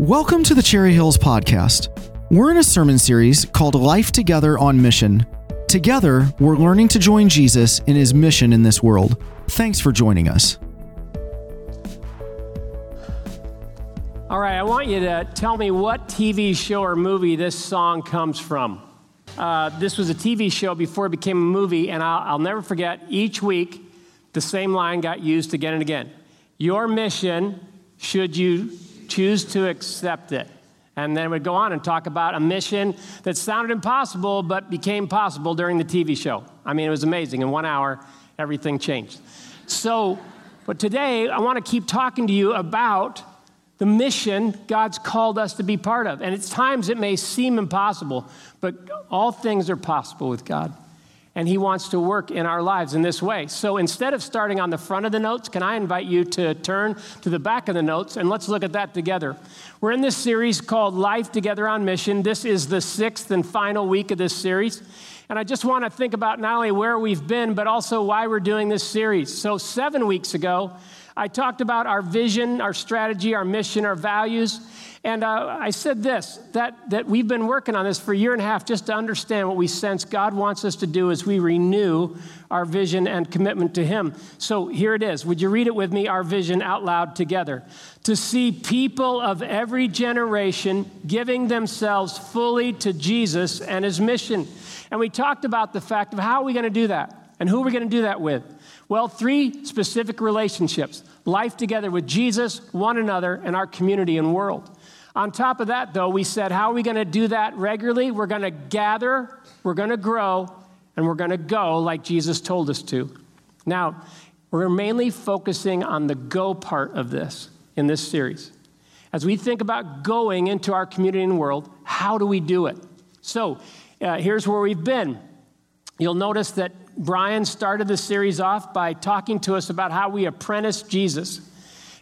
Welcome to the Cherry Hills Podcast. We're in a sermon series called Life Together on Mission. Together, we're learning to join Jesus in his mission in this world. Thanks for joining us. All right, I want you to tell me what TV show or movie this song comes from. Uh, this was a TV show before it became a movie, and I'll, I'll never forget each week the same line got used again and again. Your mission, should you choose to accept it. And then would go on and talk about a mission that sounded impossible but became possible during the TV show. I mean, it was amazing. In one hour, everything changed. So, but today, I want to keep talking to you about the mission God's called us to be part of. And at times it may seem impossible, but all things are possible with God. And He wants to work in our lives in this way. So instead of starting on the front of the notes, can I invite you to turn to the back of the notes and let's look at that together? We're in this series called Life Together on Mission. This is the sixth and final week of this series. And I just want to think about not only where we've been, but also why we're doing this series. So, seven weeks ago, I talked about our vision, our strategy, our mission, our values. And uh, I said this that, that we've been working on this for a year and a half just to understand what we sense God wants us to do as we renew our vision and commitment to Him. So here it is. Would you read it with me, our vision out loud together? To see people of every generation giving themselves fully to Jesus and His mission. And we talked about the fact of how are we going to do that and who are we going to do that with. Well, three specific relationships life together with Jesus, one another, and our community and world. On top of that, though, we said, how are we going to do that regularly? We're going to gather, we're going to grow, and we're going to go like Jesus told us to. Now, we're mainly focusing on the go part of this in this series. As we think about going into our community and world, how do we do it? So, uh, here's where we've been. You'll notice that Brian started the series off by talking to us about how we apprentice Jesus,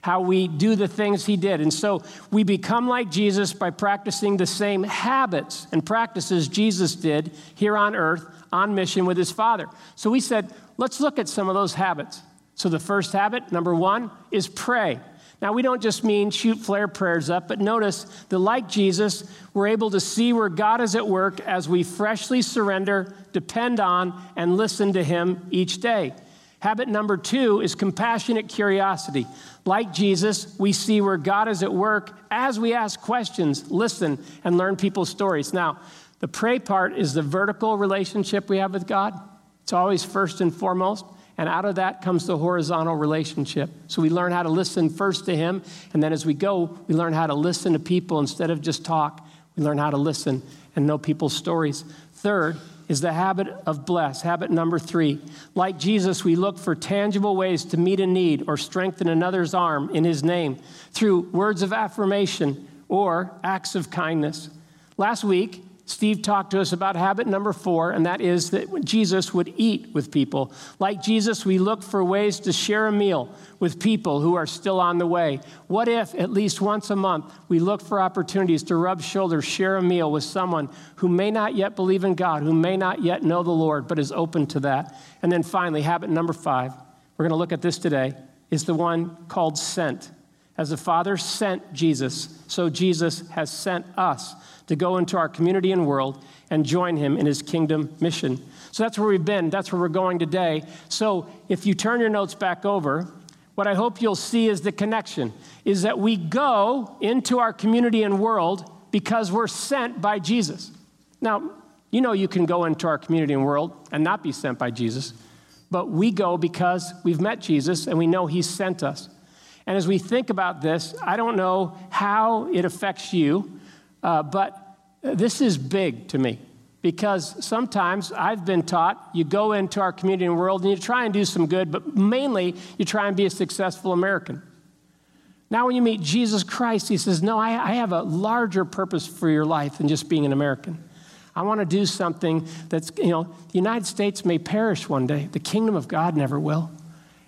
how we do the things he did. And so we become like Jesus by practicing the same habits and practices Jesus did here on earth on mission with his Father. So we said, let's look at some of those habits. So the first habit, number one, is pray. Now, we don't just mean shoot flare prayers up, but notice that, like Jesus, we're able to see where God is at work as we freshly surrender, depend on, and listen to Him each day. Habit number two is compassionate curiosity. Like Jesus, we see where God is at work as we ask questions, listen, and learn people's stories. Now, the pray part is the vertical relationship we have with God. It's always first and foremost. And out of that comes the horizontal relationship. So we learn how to listen first to Him. And then as we go, we learn how to listen to people instead of just talk. We learn how to listen and know people's stories. Third is the habit of bless. Habit number three. Like Jesus, we look for tangible ways to meet a need or strengthen another's arm in His name through words of affirmation or acts of kindness. Last week, Steve talked to us about habit number four, and that is that Jesus would eat with people. Like Jesus, we look for ways to share a meal with people who are still on the way. What if, at least once a month, we look for opportunities to rub shoulders, share a meal with someone who may not yet believe in God, who may not yet know the Lord, but is open to that? And then finally, habit number five, we're going to look at this today, is the one called sent. As the Father sent Jesus, so Jesus has sent us to go into our community and world and join him in his kingdom mission. So that's where we've been. That's where we're going today. So if you turn your notes back over, what I hope you'll see is the connection is that we go into our community and world because we're sent by Jesus. Now, you know you can go into our community and world and not be sent by Jesus, but we go because we've met Jesus and we know he's sent us. And as we think about this, I don't know how it affects you, uh, but this is big to me because sometimes I've been taught you go into our community and world and you try and do some good, but mainly you try and be a successful American. Now, when you meet Jesus Christ, he says, No, I, I have a larger purpose for your life than just being an American. I want to do something that's, you know, the United States may perish one day, the kingdom of God never will.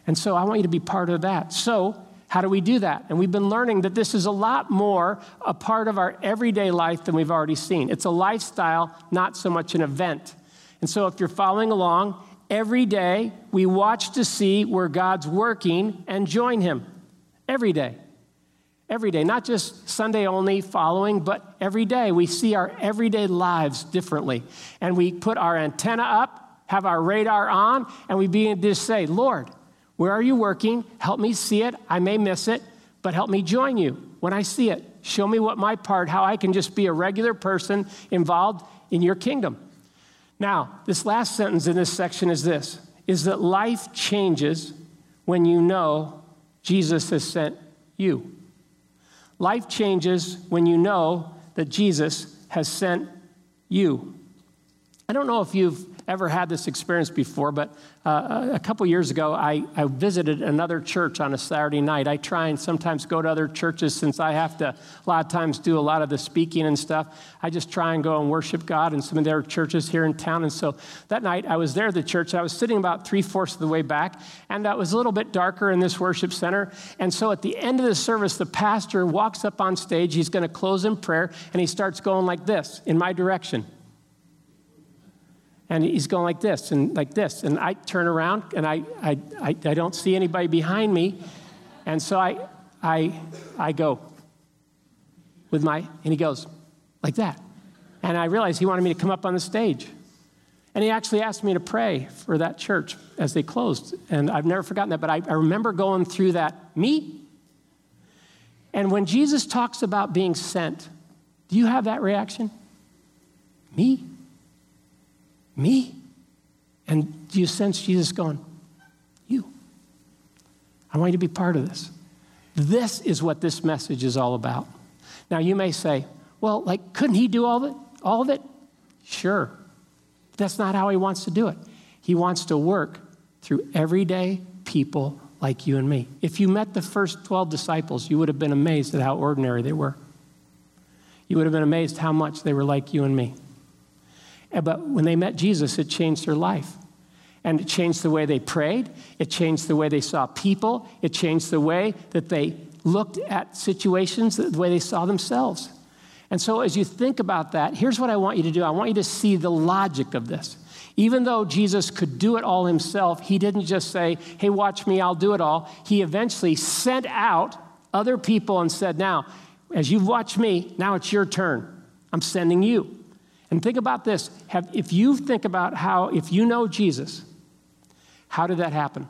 And so I want you to be part of that. So how do we do that? And we've been learning that this is a lot more a part of our everyday life than we've already seen. It's a lifestyle, not so much an event. And so if you're following along, every day we watch to see where God's working and join Him. Every day. Every day, not just Sunday only following, but every day. We see our everyday lives differently. And we put our antenna up, have our radar on, and we begin to say, Lord, where are you working? Help me see it. I may miss it, but help me join you when I see it. Show me what my part, how I can just be a regular person involved in your kingdom. Now, this last sentence in this section is this is that life changes when you know Jesus has sent you. Life changes when you know that Jesus has sent you. I don't know if you've ever had this experience before, but uh, a couple years ago, I, I visited another church on a Saturday night. I try and sometimes go to other churches since I have to, a lot of times, do a lot of the speaking and stuff. I just try and go and worship God in some of their churches here in town. And so that night, I was there at the church. I was sitting about three fourths of the way back, and it was a little bit darker in this worship center. And so at the end of the service, the pastor walks up on stage. He's going to close in prayer, and he starts going like this in my direction and he's going like this and like this. And I turn around and I, I, I, I, don't see anybody behind me. And so I, I, I go with my, and he goes like that. And I realized he wanted me to come up on the stage. And he actually asked me to pray for that church as they closed. And I've never forgotten that, but I, I remember going through that. Me? And when Jesus talks about being sent, do you have that reaction? Me? Me? And do you sense Jesus going, You? I want you to be part of this. This is what this message is all about. Now, you may say, Well, like, couldn't he do all of it? All of it? Sure. That's not how he wants to do it. He wants to work through everyday people like you and me. If you met the first 12 disciples, you would have been amazed at how ordinary they were. You would have been amazed how much they were like you and me. But when they met Jesus, it changed their life. And it changed the way they prayed, it changed the way they saw people, it changed the way that they looked at situations, the way they saw themselves. And so, as you think about that, here's what I want you to do I want you to see the logic of this. Even though Jesus could do it all himself, he didn't just say, Hey, watch me, I'll do it all. He eventually sent out other people and said, Now, as you've watched me, now it's your turn. I'm sending you. And think about this. Have, if you think about how, if you know Jesus, how did that happen?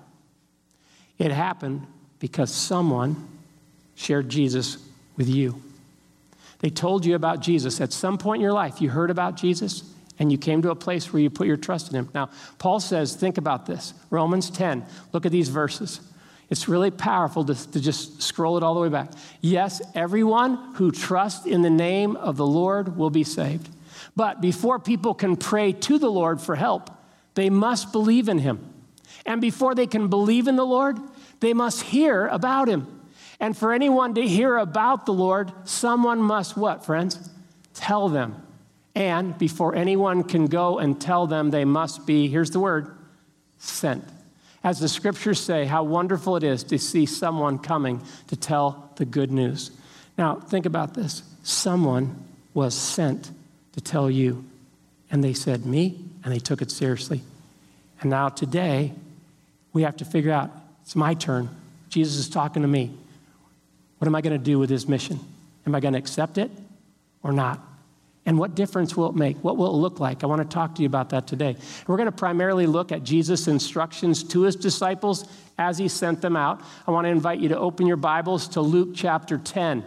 It happened because someone shared Jesus with you. They told you about Jesus. At some point in your life, you heard about Jesus and you came to a place where you put your trust in him. Now, Paul says, think about this. Romans 10, look at these verses. It's really powerful to, to just scroll it all the way back. Yes, everyone who trusts in the name of the Lord will be saved. But before people can pray to the Lord for help, they must believe in Him. And before they can believe in the Lord, they must hear about Him. And for anyone to hear about the Lord, someone must what, friends? Tell them. And before anyone can go and tell them, they must be, here's the word, sent. As the scriptures say, how wonderful it is to see someone coming to tell the good news. Now, think about this someone was sent to tell you. And they said, Me? And they took it seriously. And now today, we have to figure out it's my turn. Jesus is talking to me. What am I going to do with this mission? Am I going to accept it or not? And what difference will it make? What will it look like? I want to talk to you about that today. We're going to primarily look at Jesus' instructions to his disciples as he sent them out. I want to invite you to open your Bibles to Luke chapter 10.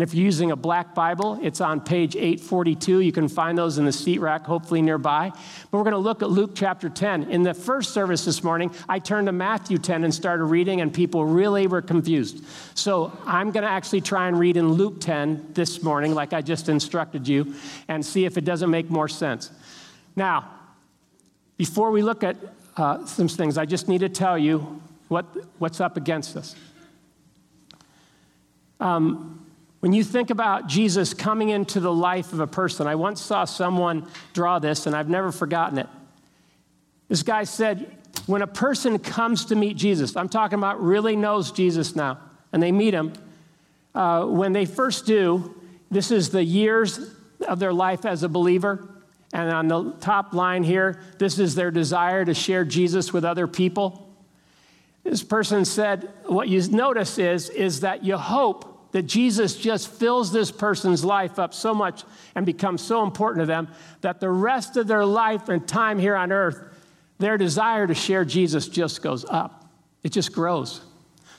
And if you're using a black Bible, it's on page 842. You can find those in the seat rack, hopefully nearby. But we're going to look at Luke chapter 10. In the first service this morning, I turned to Matthew 10 and started reading, and people really were confused. So I'm going to actually try and read in Luke 10 this morning, like I just instructed you, and see if it doesn't make more sense. Now, before we look at uh, some things, I just need to tell you what, what's up against us. Um, when you think about Jesus coming into the life of a person, I once saw someone draw this and I've never forgotten it. This guy said, when a person comes to meet Jesus, I'm talking about really knows Jesus now, and they meet him, uh, when they first do, this is the years of their life as a believer. And on the top line here, this is their desire to share Jesus with other people. This person said, What you notice is, is that you hope that Jesus just fills this person's life up so much and becomes so important to them that the rest of their life and time here on earth, their desire to share Jesus just goes up. It just grows.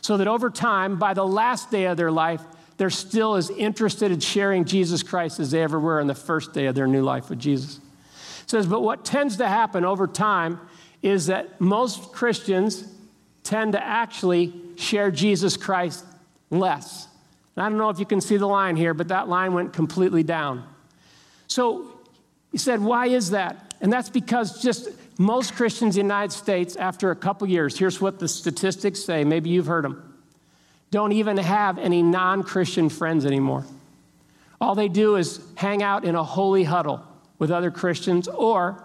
So that over time, by the last day of their life, they're still as interested in sharing Jesus Christ as they ever were in the first day of their new life with Jesus. It says, but what tends to happen over time is that most Christians tend to actually share Jesus Christ less. I don't know if you can see the line here, but that line went completely down. So he said, Why is that? And that's because just most Christians in the United States, after a couple years, here's what the statistics say, maybe you've heard them, don't even have any non Christian friends anymore. All they do is hang out in a holy huddle with other Christians, or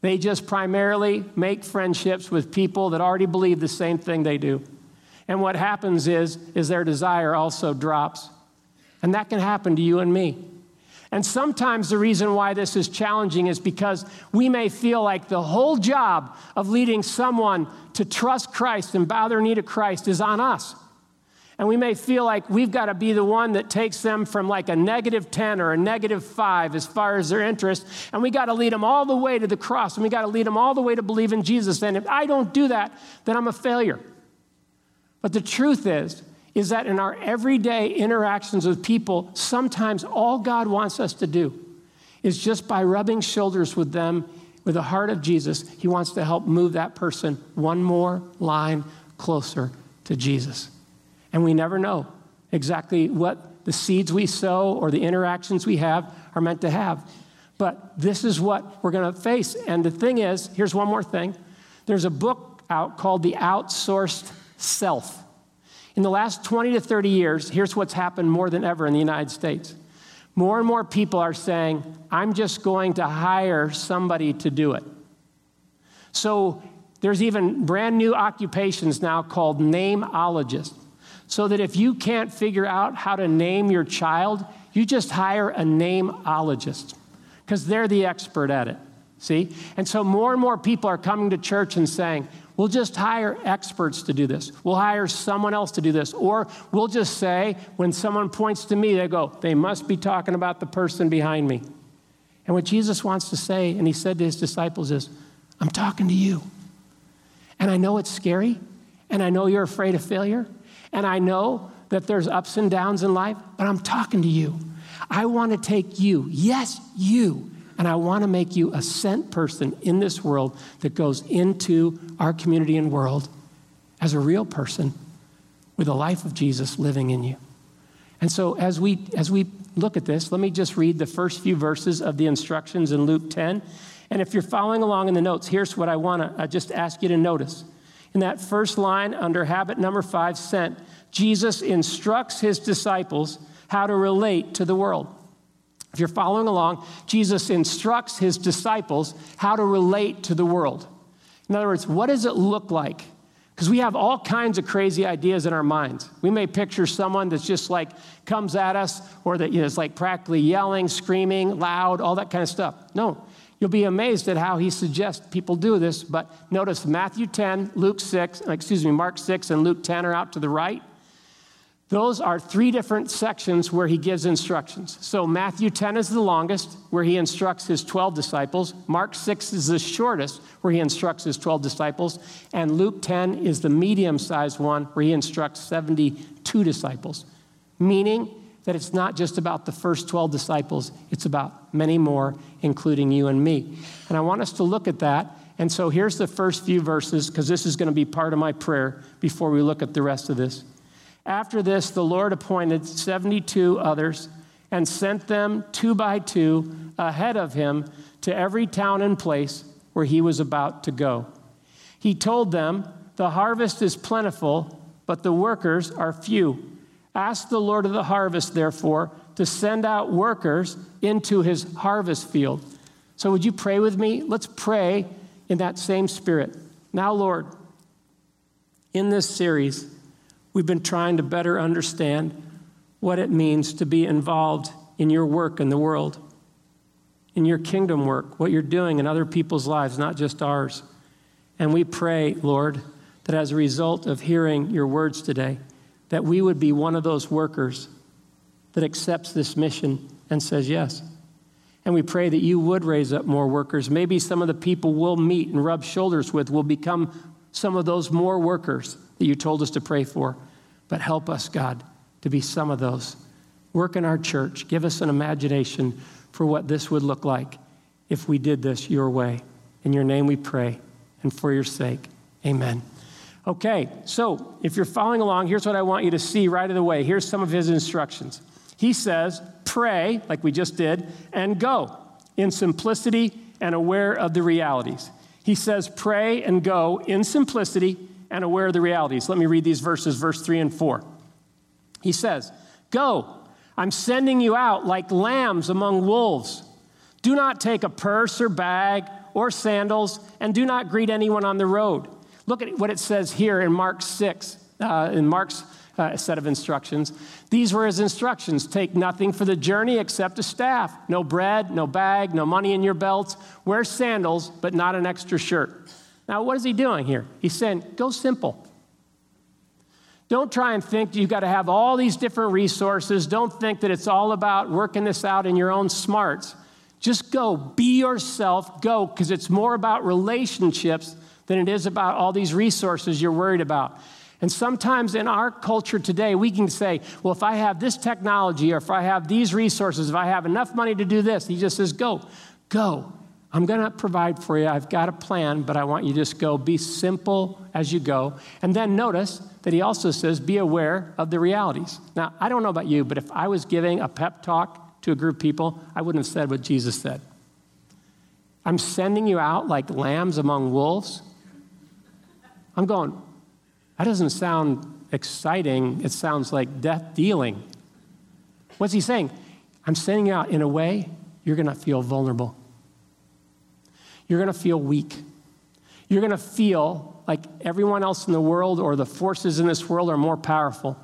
they just primarily make friendships with people that already believe the same thing they do. And what happens is, is their desire also drops. And that can happen to you and me. And sometimes the reason why this is challenging is because we may feel like the whole job of leading someone to trust Christ and bow their knee to Christ is on us. And we may feel like we've got to be the one that takes them from like a negative 10 or a negative 5 as far as their interest. And we got to lead them all the way to the cross. And we got to lead them all the way to believe in Jesus. And if I don't do that, then I'm a failure. But the truth is, is that in our everyday interactions with people, sometimes all God wants us to do is just by rubbing shoulders with them with the heart of Jesus, He wants to help move that person one more line closer to Jesus. And we never know exactly what the seeds we sow or the interactions we have are meant to have. But this is what we're going to face. And the thing is, here's one more thing there's a book out called The Outsourced Self. In the last 20 to 30 years, here's what's happened more than ever in the United States. More and more people are saying, I'm just going to hire somebody to do it. So there's even brand new occupations now called nameologist so that if you can't figure out how to name your child, you just hire a nameologist because they're the expert at it. See? And so more and more people are coming to church and saying, We'll just hire experts to do this. We'll hire someone else to do this. Or we'll just say, when someone points to me, they go, they must be talking about the person behind me. And what Jesus wants to say, and he said to his disciples, is, I'm talking to you. And I know it's scary, and I know you're afraid of failure, and I know that there's ups and downs in life, but I'm talking to you. I want to take you, yes, you, and I want to make you a sent person in this world that goes into our community and world as a real person with the life of Jesus living in you. And so as we as we look at this, let me just read the first few verses of the instructions in Luke 10. And if you're following along in the notes, here's what I want to just ask you to notice. In that first line under habit number five, sent, Jesus instructs his disciples how to relate to the world. If you're following along, Jesus instructs his disciples how to relate to the world. In other words, what does it look like? Because we have all kinds of crazy ideas in our minds. We may picture someone that's just like comes at us or that you know, is like practically yelling, screaming, loud, all that kind of stuff. No, You'll be amazed at how he suggests people do this, but notice Matthew 10, Luke 6, excuse me, Mark 6 and Luke 10 are out to the right. Those are three different sections where he gives instructions. So Matthew 10 is the longest, where he instructs his 12 disciples. Mark 6 is the shortest, where he instructs his 12 disciples. And Luke 10 is the medium sized one, where he instructs 72 disciples. Meaning, that it's not just about the first 12 disciples, it's about many more, including you and me. And I want us to look at that. And so here's the first few verses, because this is going to be part of my prayer before we look at the rest of this. After this, the Lord appointed 72 others and sent them two by two ahead of him to every town and place where he was about to go. He told them, The harvest is plentiful, but the workers are few. Ask the Lord of the harvest, therefore, to send out workers into his harvest field. So, would you pray with me? Let's pray in that same spirit. Now, Lord, in this series, we've been trying to better understand what it means to be involved in your work in the world, in your kingdom work, what you're doing in other people's lives, not just ours. And we pray, Lord, that as a result of hearing your words today, that we would be one of those workers that accepts this mission and says yes. And we pray that you would raise up more workers. Maybe some of the people we'll meet and rub shoulders with will become some of those more workers that you told us to pray for. But help us, God, to be some of those. Work in our church. Give us an imagination for what this would look like if we did this your way. In your name we pray, and for your sake, amen. Okay, so if you're following along, here's what I want you to see right away. Here's some of his instructions. He says, pray, like we just did, and go in simplicity and aware of the realities. He says, pray and go in simplicity and aware of the realities. Let me read these verses, verse 3 and 4. He says, Go, I'm sending you out like lambs among wolves. Do not take a purse or bag or sandals, and do not greet anyone on the road. Look at what it says here in Mark 6, uh, in Mark's uh, set of instructions. These were his instructions Take nothing for the journey except a staff, no bread, no bag, no money in your belts. Wear sandals, but not an extra shirt. Now, what is he doing here? He's saying, Go simple. Don't try and think you've got to have all these different resources. Don't think that it's all about working this out in your own smarts. Just go, be yourself, go, because it's more about relationships than it is about all these resources you're worried about. And sometimes in our culture today, we can say, well, if I have this technology or if I have these resources, if I have enough money to do this, he just says, go, go. I'm going to provide for you. I've got a plan, but I want you to just go. Be simple as you go. And then notice that he also says, be aware of the realities. Now, I don't know about you, but if I was giving a pep talk to a group of people, I wouldn't have said what Jesus said. I'm sending you out like lambs among wolves. I'm going, that doesn't sound exciting. It sounds like death dealing. What's he saying? I'm sending you out in a way you're going to feel vulnerable. You're going to feel weak. You're going to feel like everyone else in the world or the forces in this world are more powerful.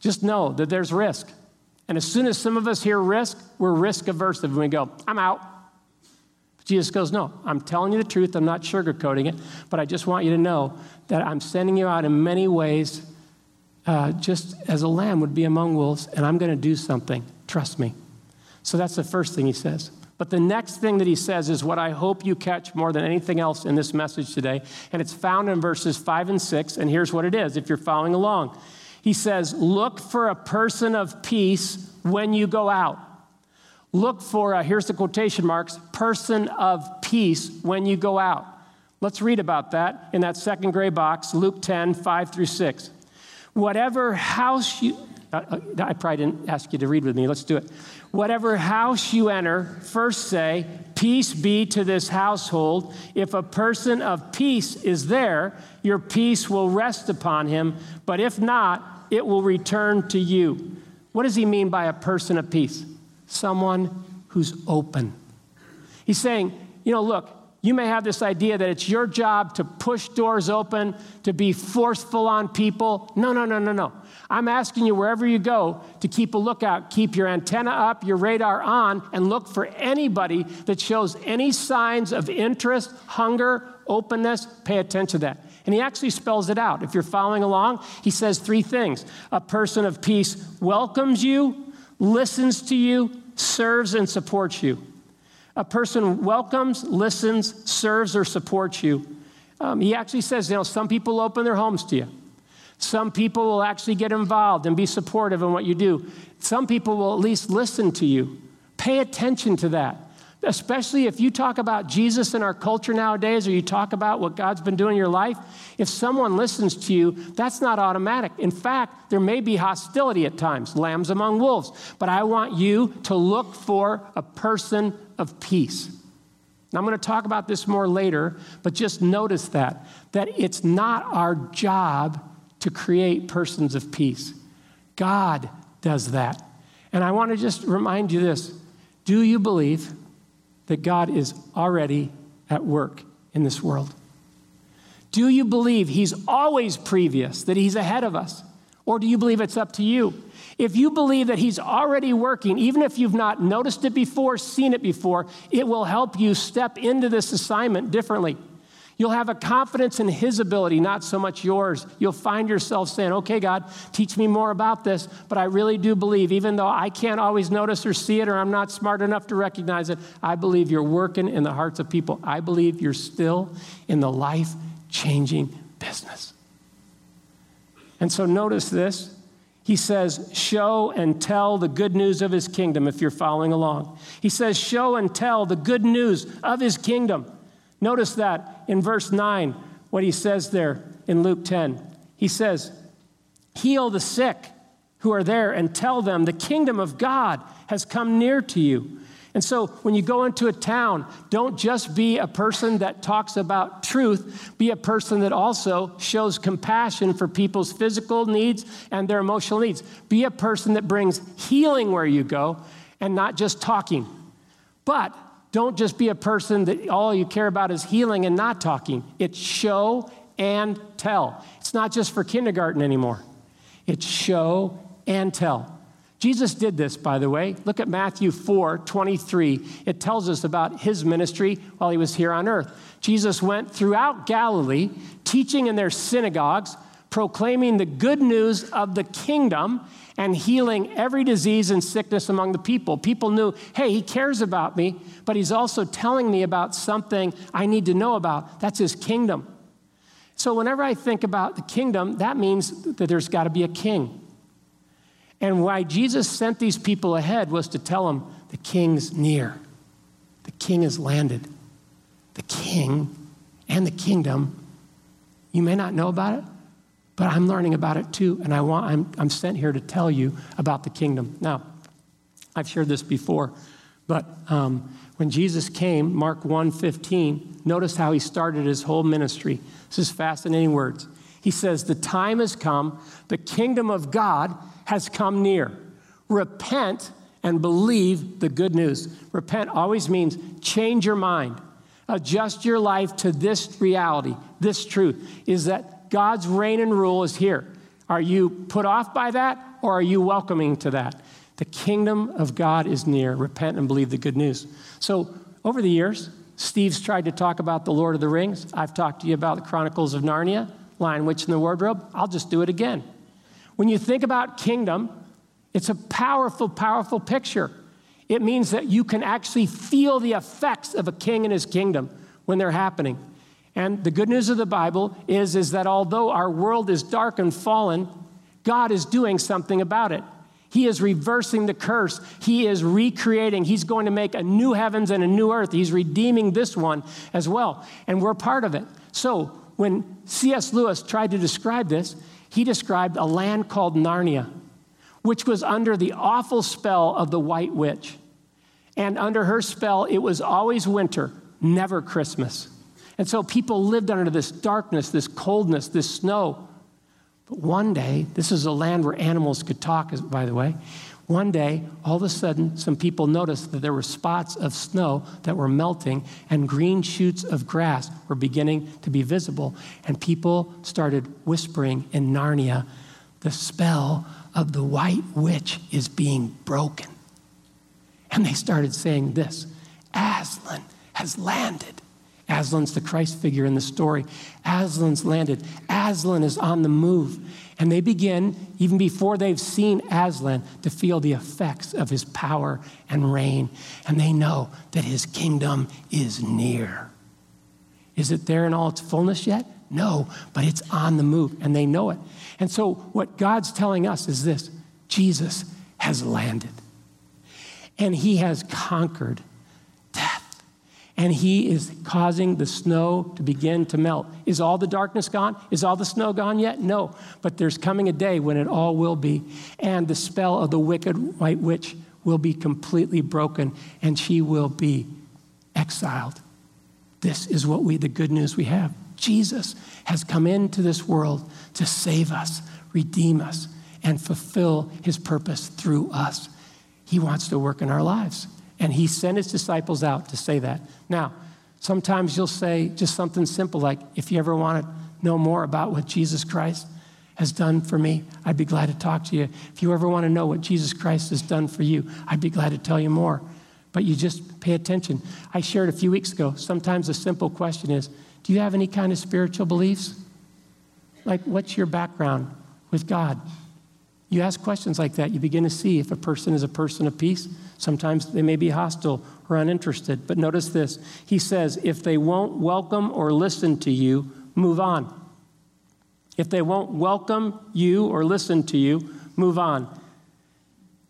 Just know that there's risk. And as soon as some of us hear risk, we're risk averse and we go, I'm out. But Jesus goes, No, I'm telling you the truth. I'm not sugarcoating it. But I just want you to know that I'm sending you out in many ways, uh, just as a lamb would be among wolves, and I'm going to do something. Trust me. So that's the first thing he says. But the next thing that he says is what I hope you catch more than anything else in this message today. And it's found in verses five and six. And here's what it is if you're following along. He says, Look for a person of peace when you go out. Look for, a, here's the quotation marks, person of peace when you go out. Let's read about that in that second gray box, Luke 10, 5 through 6. Whatever house you, uh, uh, I probably didn't ask you to read with me. Let's do it. Whatever house you enter, first say, Peace be to this household. If a person of peace is there, your peace will rest upon him. But if not, it will return to you. What does he mean by a person of peace? Someone who's open. He's saying, you know, look, you may have this idea that it's your job to push doors open, to be forceful on people. No, no, no, no, no. I'm asking you wherever you go to keep a lookout, keep your antenna up, your radar on, and look for anybody that shows any signs of interest, hunger, openness. Pay attention to that. And he actually spells it out. If you're following along, he says three things A person of peace welcomes you, listens to you, serves and supports you. A person welcomes, listens, serves, or supports you. Um, he actually says, you know, some people open their homes to you. Some people will actually get involved and be supportive in what you do. Some people will at least listen to you. Pay attention to that. Especially if you talk about Jesus in our culture nowadays or you talk about what God's been doing in your life, if someone listens to you, that's not automatic. In fact, there may be hostility at times, lambs among wolves. But I want you to look for a person of peace. Now, I'm going to talk about this more later, but just notice that, that it's not our job to create persons of peace. God does that. And I want to just remind you this do you believe that God is already at work in this world? Do you believe He's always previous, that He's ahead of us? Or do you believe it's up to you? If you believe that He's already working, even if you've not noticed it before, seen it before, it will help you step into this assignment differently. You'll have a confidence in His ability, not so much yours. You'll find yourself saying, Okay, God, teach me more about this. But I really do believe, even though I can't always notice or see it or I'm not smart enough to recognize it, I believe you're working in the hearts of people. I believe you're still in the life changing business. And so notice this. He says, Show and tell the good news of His kingdom if you're following along. He says, Show and tell the good news of His kingdom. Notice that in verse 9, what he says there in Luke 10. He says, Heal the sick who are there and tell them the kingdom of God has come near to you. And so when you go into a town, don't just be a person that talks about truth, be a person that also shows compassion for people's physical needs and their emotional needs. Be a person that brings healing where you go and not just talking. But don't just be a person that all you care about is healing and not talking. It's show and tell. It's not just for kindergarten anymore, it's show and tell. Jesus did this, by the way. Look at Matthew 4 23. It tells us about his ministry while he was here on earth. Jesus went throughout Galilee, teaching in their synagogues, proclaiming the good news of the kingdom and healing every disease and sickness among the people. People knew, hey, he cares about me, but he's also telling me about something I need to know about. That's his kingdom. So whenever I think about the kingdom, that means that there's got to be a king. And why Jesus sent these people ahead was to tell them the king's near, the king has landed. The king and the kingdom, you may not know about it, but I'm learning about it too, and I want, I'm, I'm sent here to tell you about the kingdom. Now, I've shared this before, but um, when Jesus came, Mark 1:15, notice how he started his whole ministry. This is fascinating words. He says, The time has come, the kingdom of God has come near. Repent and believe the good news. Repent always means change your mind, adjust your life to this reality, this truth is that God's reign and rule is here. Are you put off by that or are you welcoming to that? The kingdom of God is near. Repent and believe the good news. So, over the years, Steve's tried to talk about the Lord of the Rings. I've talked to you about the Chronicles of Narnia, Lion, Witch, and the Wardrobe. I'll just do it again. When you think about kingdom, it's a powerful, powerful picture. It means that you can actually feel the effects of a king and his kingdom when they're happening. And the good news of the Bible is, is that although our world is dark and fallen, God is doing something about it. He is reversing the curse. He is recreating. He's going to make a new heavens and a new earth. He's redeeming this one as well. And we're part of it. So when C.S. Lewis tried to describe this, he described a land called Narnia, which was under the awful spell of the White Witch. And under her spell, it was always winter, never Christmas. And so people lived under this darkness, this coldness, this snow. But one day, this is a land where animals could talk, by the way. One day, all of a sudden, some people noticed that there were spots of snow that were melting and green shoots of grass were beginning to be visible. And people started whispering in Narnia, the spell of the white witch is being broken. And they started saying this Aslan has landed. Aslan's the Christ figure in the story. Aslan's landed. Aslan is on the move. And they begin, even before they've seen Aslan, to feel the effects of his power and reign. And they know that his kingdom is near. Is it there in all its fullness yet? No, but it's on the move, and they know it. And so, what God's telling us is this Jesus has landed, and he has conquered and he is causing the snow to begin to melt. Is all the darkness gone? Is all the snow gone yet? No. But there's coming a day when it all will be. And the spell of the wicked white witch will be completely broken and she will be exiled. This is what we, the good news we have. Jesus has come into this world to save us, redeem us, and fulfill his purpose through us. He wants to work in our lives. And he sent his disciples out to say that. Now, sometimes you'll say just something simple like, if you ever want to know more about what Jesus Christ has done for me, I'd be glad to talk to you. If you ever want to know what Jesus Christ has done for you, I'd be glad to tell you more. But you just pay attention. I shared a few weeks ago, sometimes a simple question is, Do you have any kind of spiritual beliefs? Like, what's your background with God? You ask questions like that, you begin to see if a person is a person of peace. Sometimes they may be hostile or uninterested. But notice this He says, if they won't welcome or listen to you, move on. If they won't welcome you or listen to you, move on.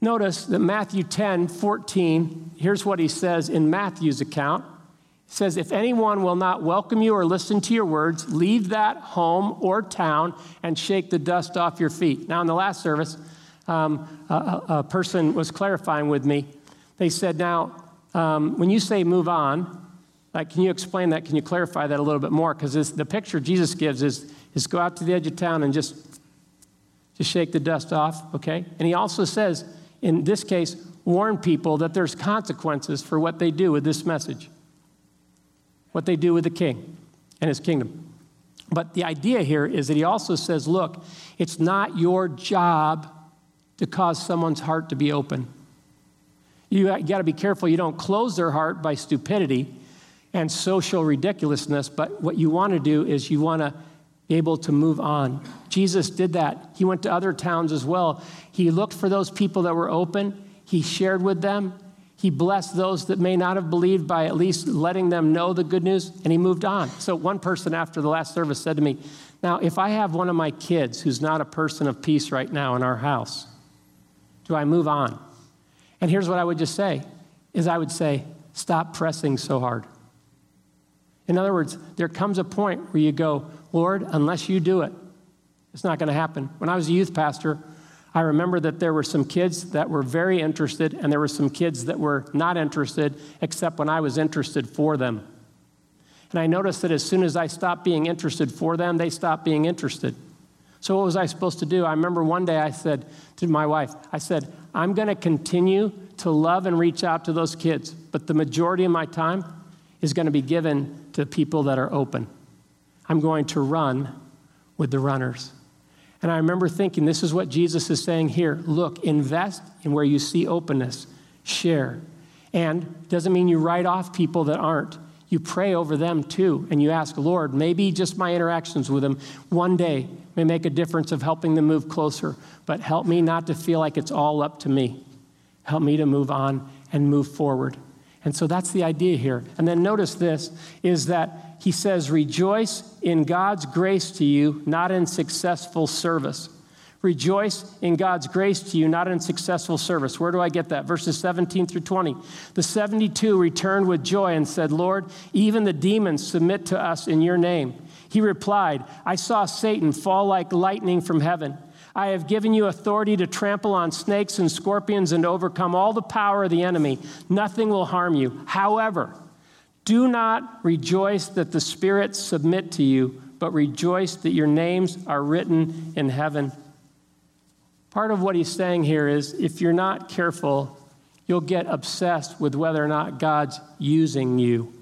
Notice that Matthew 10 14, here's what he says in Matthew's account. Says, If anyone will not welcome you or listen to your words, leave that home or town and shake the dust off your feet. Now, in the last service, um, a, a, person was clarifying with me. They said, Now, um, when you say move on, like, can you explain that? Can you clarify that a little bit more? Because the picture Jesus gives is, is go out to the edge of town and just, just shake the dust off, okay? And he also says, in this case, warn people that there's consequences for what they do with this message, what they do with the king and his kingdom. But the idea here is that he also says, look, it's not your job to cause someone's heart to be open. You got to be careful you don't close their heart by stupidity and social ridiculousness, but what you want to do is you want to be able to move on. Jesus did that. He went to other towns as well. He looked for those people that were open, he shared with them. He blessed those that may not have believed by at least letting them know the good news, and he moved on. So, one person after the last service said to me, Now, if I have one of my kids who's not a person of peace right now in our house, do I move on? And here's what I would just say is I would say, stop pressing so hard. In other words, there comes a point where you go, Lord, unless you do it, it's not going to happen. When I was a youth pastor, I remember that there were some kids that were very interested, and there were some kids that were not interested, except when I was interested for them. And I noticed that as soon as I stopped being interested for them, they stopped being interested. So, what was I supposed to do? I remember one day I said to my wife, I said, I'm going to continue to love and reach out to those kids, but the majority of my time is going to be given to people that are open. I'm going to run with the runners. And I remember thinking, this is what Jesus is saying here. Look, invest in where you see openness, share. And doesn't mean you write off people that aren't. You pray over them too, and you ask, Lord, maybe just my interactions with them one day may make a difference of helping them move closer, but help me not to feel like it's all up to me. Help me to move on and move forward. And so that's the idea here. And then notice this is that he says, Rejoice in God's grace to you, not in successful service. Rejoice in God's grace to you, not in successful service. Where do I get that? Verses 17 through 20. The 72 returned with joy and said, Lord, even the demons submit to us in your name. He replied, I saw Satan fall like lightning from heaven. I have given you authority to trample on snakes and scorpions and overcome all the power of the enemy. Nothing will harm you. However, do not rejoice that the spirits submit to you, but rejoice that your names are written in heaven. Part of what he's saying here is if you're not careful, you'll get obsessed with whether or not God's using you.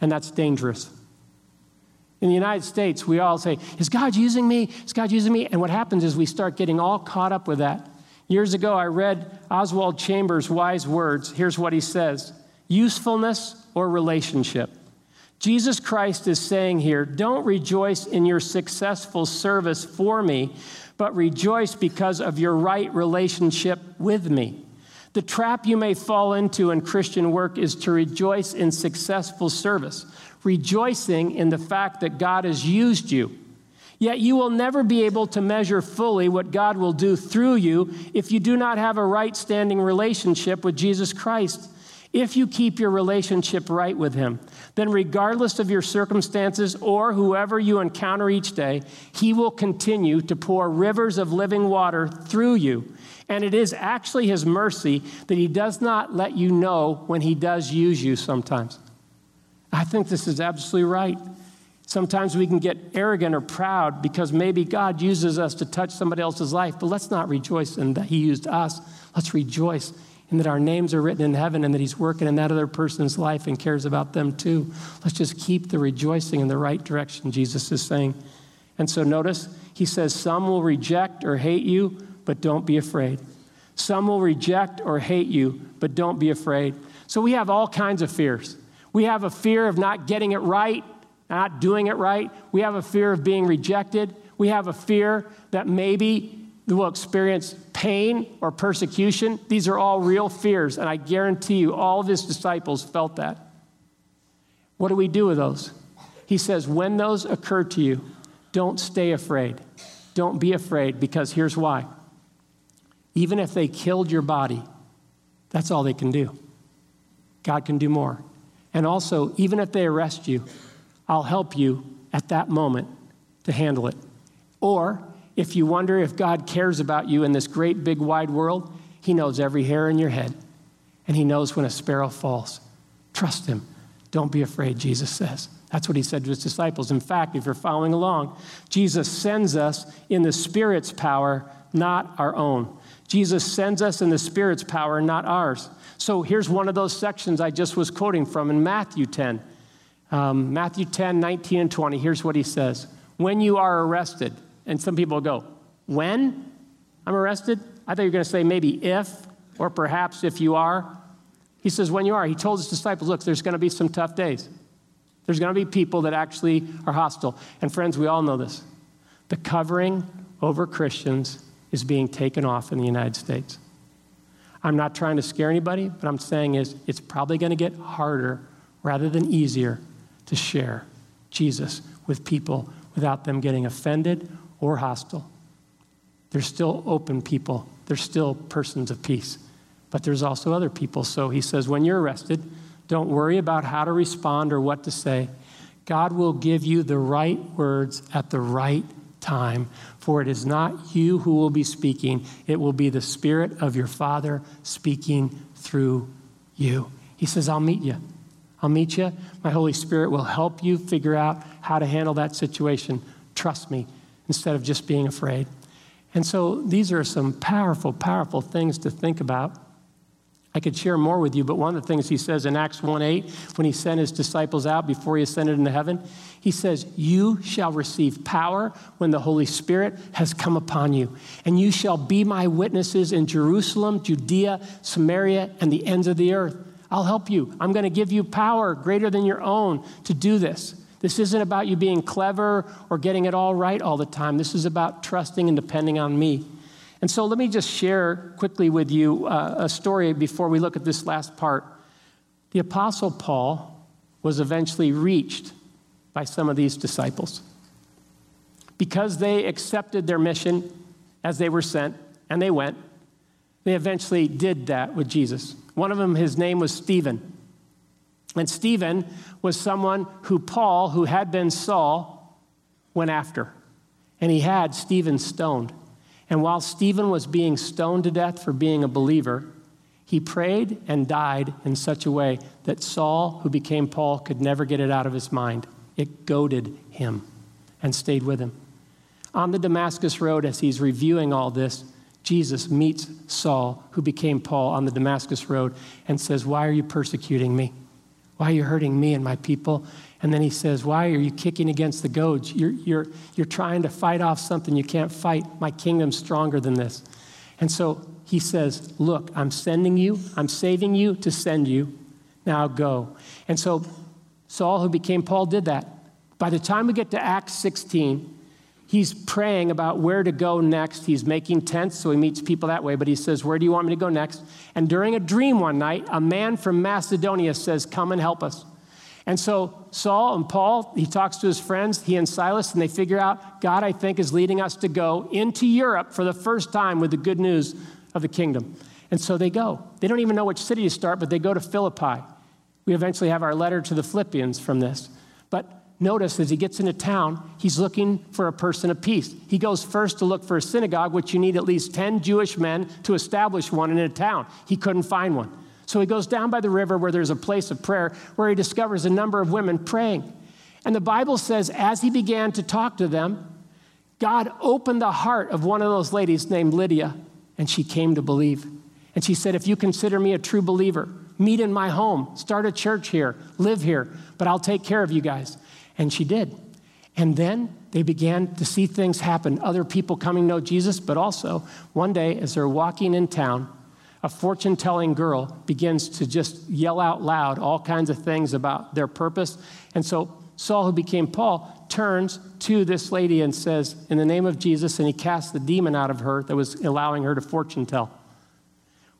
And that's dangerous. In the United States, we all say, Is God using me? Is God using me? And what happens is we start getting all caught up with that. Years ago, I read Oswald Chambers' wise words. Here's what he says usefulness or relationship. Jesus Christ is saying here, don't rejoice in your successful service for me, but rejoice because of your right relationship with me. The trap you may fall into in Christian work is to rejoice in successful service rejoicing in the fact that God has used you. Yet you will never be able to measure fully what God will do through you if you do not have a right standing relationship with Jesus Christ. If you keep your relationship right with Him, then regardless of your circumstances or whoever you encounter each day, He will continue to pour rivers of living water through you. And it is actually His mercy that He does not let you know when He does use you sometimes. I think this is absolutely right. Sometimes we can get arrogant or proud because maybe God uses us to touch somebody else's life, but let's not rejoice in that He used us. Let's rejoice in that our names are written in heaven and that He's working in that other person's life and cares about them too. Let's just keep the rejoicing in the right direction, Jesus is saying. And so notice, He says, Some will reject or hate you, but don't be afraid. Some will reject or hate you, but don't be afraid. So we have all kinds of fears. We have a fear of not getting it right. not doing it right. We have a fear of being rejected. We have a fear that maybe we'll experience pain or persecution. These are all real fears, and I guarantee you, all of his disciples felt that. What do we do with those? He says, when those occur to you, don't stay afraid. Don't be afraid, because here's why. Even if they killed your body, that's all they can do. God can do more. And also, even if they arrest you, I'll help you at that moment to handle it. Or if you wonder if God cares about you in this great, big, wide world, He knows every hair in your head, and He knows when a sparrow falls. Trust Him. Don't be afraid, Jesus says. That's what He said to His disciples. In fact, if you're following along, Jesus sends us in the Spirit's power, not our own. Jesus sends us in the Spirit's power, not ours. So here's one of those sections I just was quoting from in Matthew 10. Um, Matthew 10, 19 and 20. Here's what he says When you are arrested, and some people go, When I'm arrested? I thought you were going to say maybe if, or perhaps if you are. He says, When you are. He told his disciples, Look, there's going to be some tough days. There's going to be people that actually are hostile. And friends, we all know this. The covering over Christians is being taken off in the United States. I'm not trying to scare anybody, but I'm saying is it's probably going to get harder rather than easier to share Jesus with people without them getting offended or hostile. They're still open people. They're still persons of peace. But there's also other people. So he says, when you're arrested, don't worry about how to respond or what to say. God will give you the right words at the right time, for it is not you who will be speaking, it will be the Spirit of your Father speaking through you. He says, I'll meet you. I'll meet you. My Holy Spirit will help you figure out how to handle that situation. Trust me, instead of just being afraid. And so these are some powerful, powerful things to think about. I could share more with you, but one of the things he says in Acts 1 8, when he sent his disciples out before he ascended into heaven, he says, You shall receive power when the Holy Spirit has come upon you, and you shall be my witnesses in Jerusalem, Judea, Samaria, and the ends of the earth. I'll help you. I'm going to give you power greater than your own to do this. This isn't about you being clever or getting it all right all the time. This is about trusting and depending on me. And so let me just share quickly with you uh, a story before we look at this last part. The Apostle Paul was eventually reached by some of these disciples. Because they accepted their mission as they were sent and they went, they eventually did that with Jesus. One of them, his name was Stephen. And Stephen was someone who Paul, who had been Saul, went after. And he had Stephen stoned. And while Stephen was being stoned to death for being a believer, he prayed and died in such a way that Saul, who became Paul, could never get it out of his mind. It goaded him and stayed with him. On the Damascus Road, as he's reviewing all this, Jesus meets Saul, who became Paul, on the Damascus Road and says, Why are you persecuting me? Why are you hurting me and my people? And then he says, Why are you kicking against the goads? You're, you're, you're trying to fight off something you can't fight. My kingdom's stronger than this. And so he says, Look, I'm sending you, I'm saving you to send you. Now go. And so Saul, who became Paul, did that. By the time we get to Acts 16, he's praying about where to go next. He's making tents, so he meets people that way, but he says, Where do you want me to go next? And during a dream one night, a man from Macedonia says, Come and help us. And so Saul and Paul, he talks to his friends, he and Silas, and they figure out God, I think, is leading us to go into Europe for the first time with the good news of the kingdom. And so they go. They don't even know which city to start, but they go to Philippi. We eventually have our letter to the Philippians from this. But notice as he gets into town, he's looking for a person of peace. He goes first to look for a synagogue, which you need at least 10 Jewish men to establish one in a town. He couldn't find one. So he goes down by the river where there's a place of prayer where he discovers a number of women praying. And the Bible says, as he began to talk to them, God opened the heart of one of those ladies named Lydia, and she came to believe. And she said, If you consider me a true believer, meet in my home, start a church here, live here, but I'll take care of you guys. And she did. And then they began to see things happen, other people coming know Jesus, but also one day as they're walking in town, a fortune telling girl begins to just yell out loud all kinds of things about their purpose. And so Saul, who became Paul, turns to this lady and says, In the name of Jesus, and he casts the demon out of her that was allowing her to fortune tell.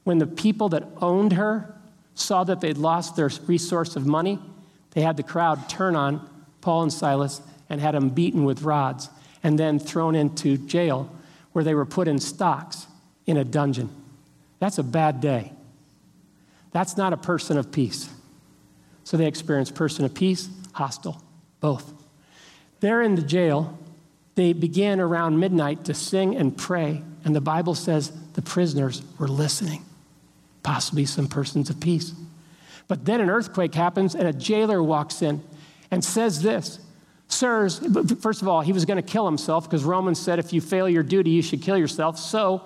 When the people that owned her saw that they'd lost their resource of money, they had the crowd turn on Paul and Silas and had them beaten with rods and then thrown into jail where they were put in stocks in a dungeon. That's a bad day. That's not a person of peace. So they experienced person of peace, hostile, both. There in the jail, they began around midnight to sing and pray, and the Bible says the prisoners were listening, possibly some persons of peace. But then an earthquake happens, and a jailer walks in and says this Sirs, first of all, he was going to kill himself because Romans said if you fail your duty, you should kill yourself. So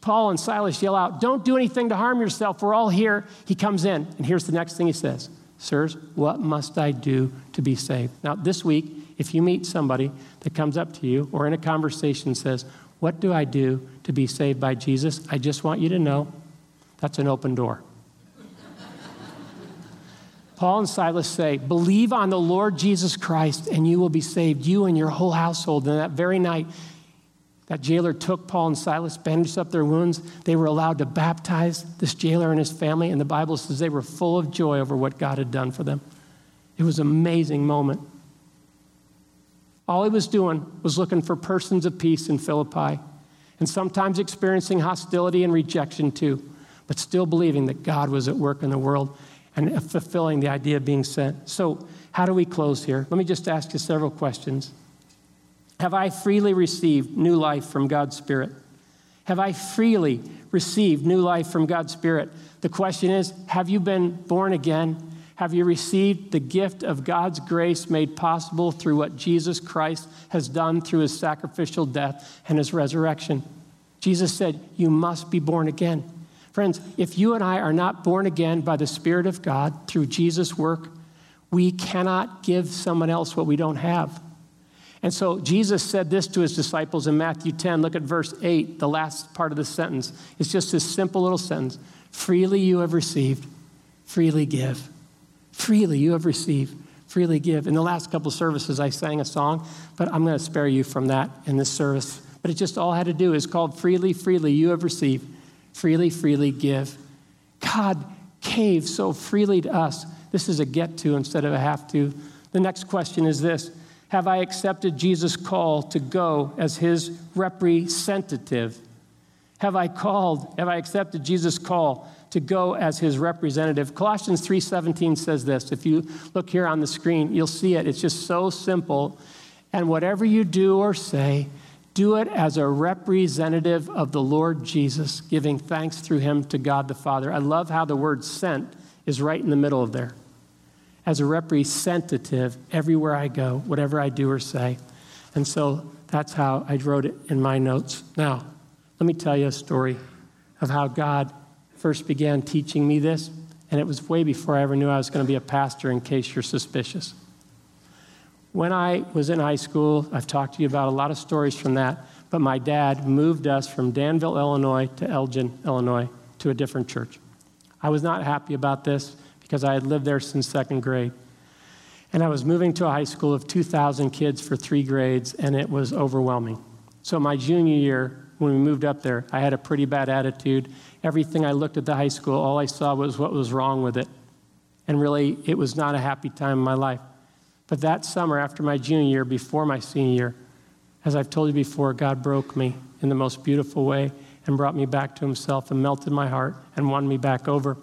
Paul and Silas yell out, Don't do anything to harm yourself. We're all here. He comes in, and here's the next thing he says Sirs, what must I do to be saved? Now, this week, if you meet somebody that comes up to you or in a conversation says, What do I do to be saved by Jesus? I just want you to know that's an open door. Paul and Silas say, Believe on the Lord Jesus Christ and you will be saved, you and your whole household. And that very night, that jailer took Paul and Silas, bandaged up their wounds. They were allowed to baptize this jailer and his family, and the Bible says they were full of joy over what God had done for them. It was an amazing moment. All he was doing was looking for persons of peace in Philippi, and sometimes experiencing hostility and rejection too, but still believing that God was at work in the world and fulfilling the idea of being sent. So, how do we close here? Let me just ask you several questions. Have I freely received new life from God's Spirit? Have I freely received new life from God's Spirit? The question is Have you been born again? Have you received the gift of God's grace made possible through what Jesus Christ has done through his sacrificial death and his resurrection? Jesus said, You must be born again. Friends, if you and I are not born again by the Spirit of God through Jesus' work, we cannot give someone else what we don't have. And so Jesus said this to his disciples in Matthew 10. Look at verse 8, the last part of the sentence. It's just this simple little sentence Freely you have received, freely give. Freely you have received, freely give. In the last couple services, I sang a song, but I'm going to spare you from that in this service. But it just all had to do is called Freely, Freely you have received, freely, freely give. God gave so freely to us. This is a get to instead of a have to. The next question is this have I accepted Jesus' call to go as his representative? Have I called, have I accepted Jesus' call to go as his representative? Colossians 3:17 says this. If you look here on the screen, you'll see it. It's just so simple. And whatever you do or say, do it as a representative of the Lord Jesus, giving thanks through him to God the Father. I love how the word sent is right in the middle of there as a representative everywhere I go, whatever I do or say. And so that's how I wrote it in my notes. Now, let me tell you a story of how God first began teaching me this, and it was way before I ever knew I was going to be a pastor, in case you're suspicious. When I was in high school, I've talked to you about a lot of stories from that, but my dad moved us from Danville, Illinois to Elgin, Illinois, to a different church. I was not happy about this because I had lived there since second grade. And I was moving to a high school of 2,000 kids for three grades, and it was overwhelming. So, my junior year, when we moved up there, I had a pretty bad attitude. Everything I looked at the high school, all I saw was what was wrong with it. And really, it was not a happy time in my life. But that summer, after my junior year, before my senior year, as I've told you before, God broke me in the most beautiful way and brought me back to Himself and melted my heart and won me back over.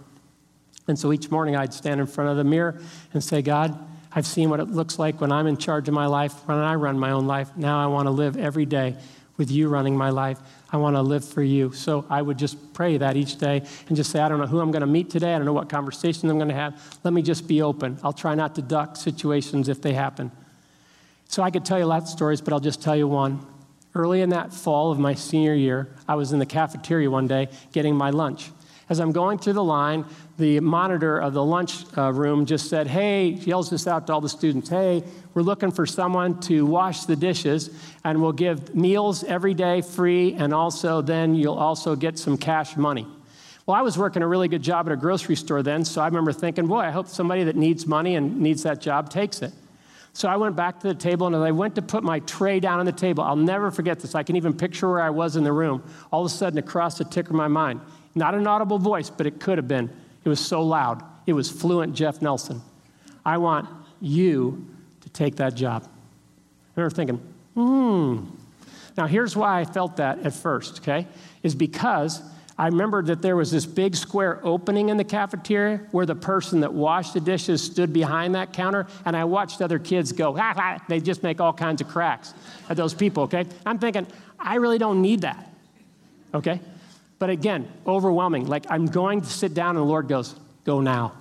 And so each morning I'd stand in front of the mirror and say, God, I've seen what it looks like when I'm in charge of my life, when I run my own life. Now I want to live every day with you running my life. I want to live for you. So I would just pray that each day and just say, I don't know who I'm going to meet today. I don't know what conversation I'm going to have. Let me just be open. I'll try not to duck situations if they happen. So I could tell you lots of stories, but I'll just tell you one. Early in that fall of my senior year, I was in the cafeteria one day getting my lunch. As I'm going through the line, the monitor of the lunch uh, room just said, Hey, yells this out to all the students Hey, we're looking for someone to wash the dishes, and we'll give meals every day free, and also then you'll also get some cash money. Well, I was working a really good job at a grocery store then, so I remember thinking, Boy, I hope somebody that needs money and needs that job takes it. So I went back to the table, and as I went to put my tray down on the table, I'll never forget this. I can even picture where I was in the room. All of a sudden, it crossed the tick of my mind. Not an audible voice, but it could have been. It was so loud. It was fluent Jeff Nelson. I want you to take that job. I remember thinking, hmm. Now, here's why I felt that at first, okay? Is because I remembered that there was this big square opening in the cafeteria where the person that washed the dishes stood behind that counter, and I watched other kids go, ha, ha, they just make all kinds of cracks at those people, okay? I'm thinking, I really don't need that, okay? But again, overwhelming. Like, I'm going to sit down, and the Lord goes, go now,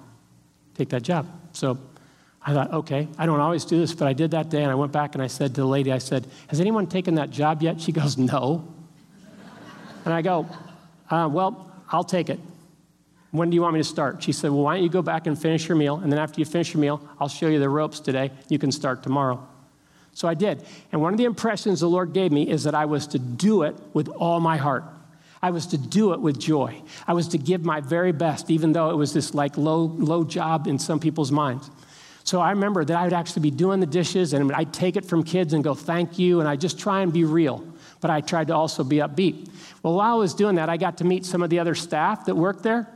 take that job. So I thought, okay, I don't always do this, but I did that day, and I went back and I said to the lady, I said, has anyone taken that job yet? She goes, no. And I go, uh, well, I'll take it. When do you want me to start? She said, Well, why don't you go back and finish your meal? And then after you finish your meal, I'll show you the ropes today. You can start tomorrow. So I did. And one of the impressions the Lord gave me is that I was to do it with all my heart. I was to do it with joy. I was to give my very best, even though it was this like low, low job in some people's minds. So I remember that I would actually be doing the dishes and I'd take it from kids and go, thank you. And I just try and be real. But I tried to also be upbeat. Well, while I was doing that, I got to meet some of the other staff that worked there.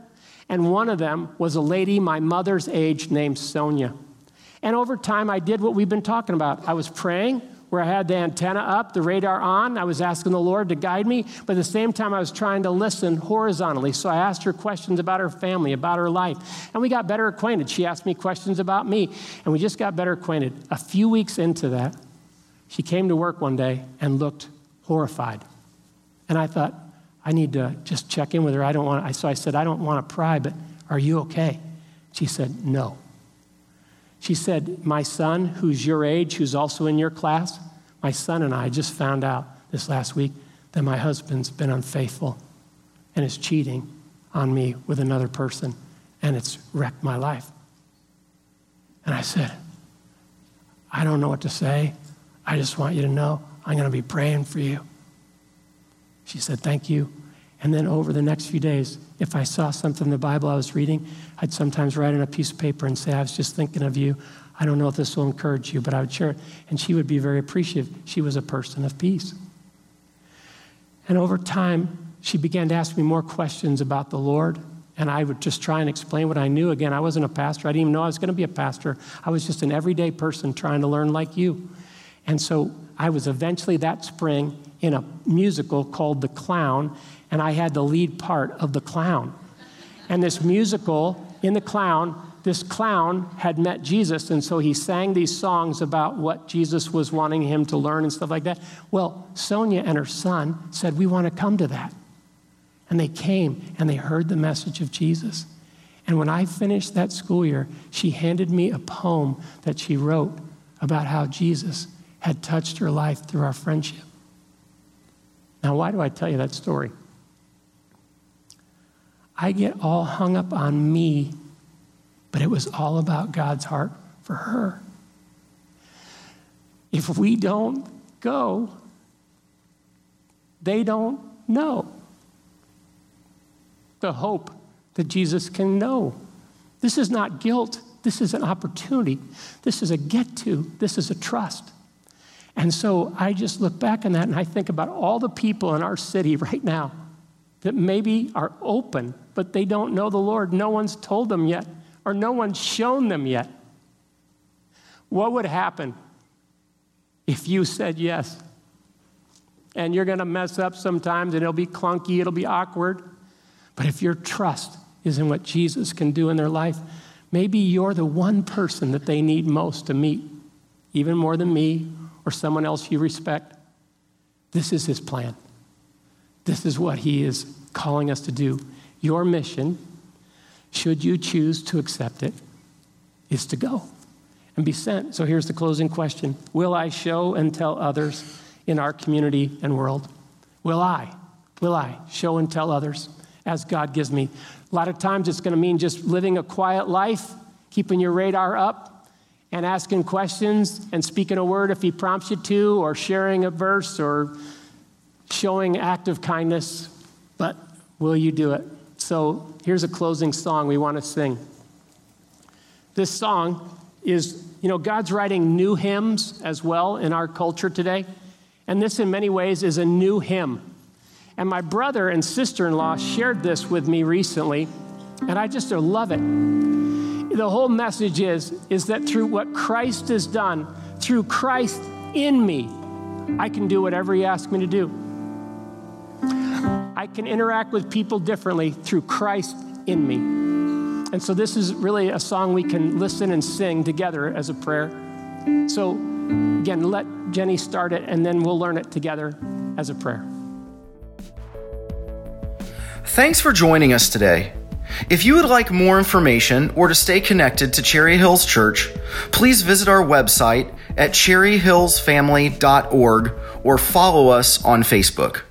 And one of them was a lady my mother's age named Sonia. And over time, I did what we've been talking about. I was praying where I had the antenna up, the radar on. I was asking the Lord to guide me, but at the same time, I was trying to listen horizontally. So I asked her questions about her family, about her life, and we got better acquainted. She asked me questions about me, and we just got better acquainted. A few weeks into that, she came to work one day and looked horrified. And I thought, I need to just check in with her. I don't want, to. so I said, I don't want to pry, but are you okay? She said, no. She said, My son, who's your age, who's also in your class, my son and I just found out this last week that my husband's been unfaithful and is cheating on me with another person, and it's wrecked my life. And I said, I don't know what to say. I just want you to know I'm going to be praying for you. She said, Thank you. And then over the next few days, if I saw something in the Bible I was reading, I'd sometimes write on a piece of paper and say, I was just thinking of you. I don't know if this will encourage you, but I would share it. And she would be very appreciative. She was a person of peace. And over time, she began to ask me more questions about the Lord. And I would just try and explain what I knew. Again, I wasn't a pastor. I didn't even know I was going to be a pastor. I was just an everyday person trying to learn like you. And so I was eventually that spring in a musical called The Clown, and I had the lead part of the clown. And this musical, in the clown, this clown had met Jesus, and so he sang these songs about what Jesus was wanting him to learn and stuff like that. Well, Sonia and her son said, We want to come to that. And they came and they heard the message of Jesus. And when I finished that school year, she handed me a poem that she wrote about how Jesus had touched her life through our friendship. Now, why do I tell you that story? I get all hung up on me, but it was all about God's heart for her. If we don't go, they don't know the hope that Jesus can know. This is not guilt. This is an opportunity. This is a get to. This is a trust. And so I just look back on that and I think about all the people in our city right now that maybe are open, but they don't know the Lord. No one's told them yet, or no one's shown them yet. What would happen if you said yes? And you're going to mess up sometimes, and it'll be clunky, it'll be awkward. But if your trust is in what Jesus can do in their life, maybe you're the one person that they need most to meet, even more than me or someone else you respect. This is his plan. This is what he is calling us to do. Your mission, should you choose to accept it, is to go and be sent. So here's the closing question Will I show and tell others in our community and world? Will I? Will I show and tell others as God gives me? A lot of times it's going to mean just living a quiet life, keeping your radar up, and asking questions and speaking a word if He prompts you to, or sharing a verse or showing active kindness, but will you do it? So here's a closing song we want to sing. This song is You know, God's writing new hymns as well in our culture today. And this, in many ways, is a new hymn. And my brother and sister in law shared this with me recently, and I just love it. The whole message is, is that through what Christ has done, through Christ in me, I can do whatever He asks me to do. I can interact with people differently through Christ in me. And so, this is really a song we can listen and sing together as a prayer. So, again, let Jenny start it, and then we'll learn it together as a prayer. Thanks for joining us today. If you would like more information or to stay connected to Cherry Hills Church, please visit our website at cherryhillsfamily.org or follow us on Facebook.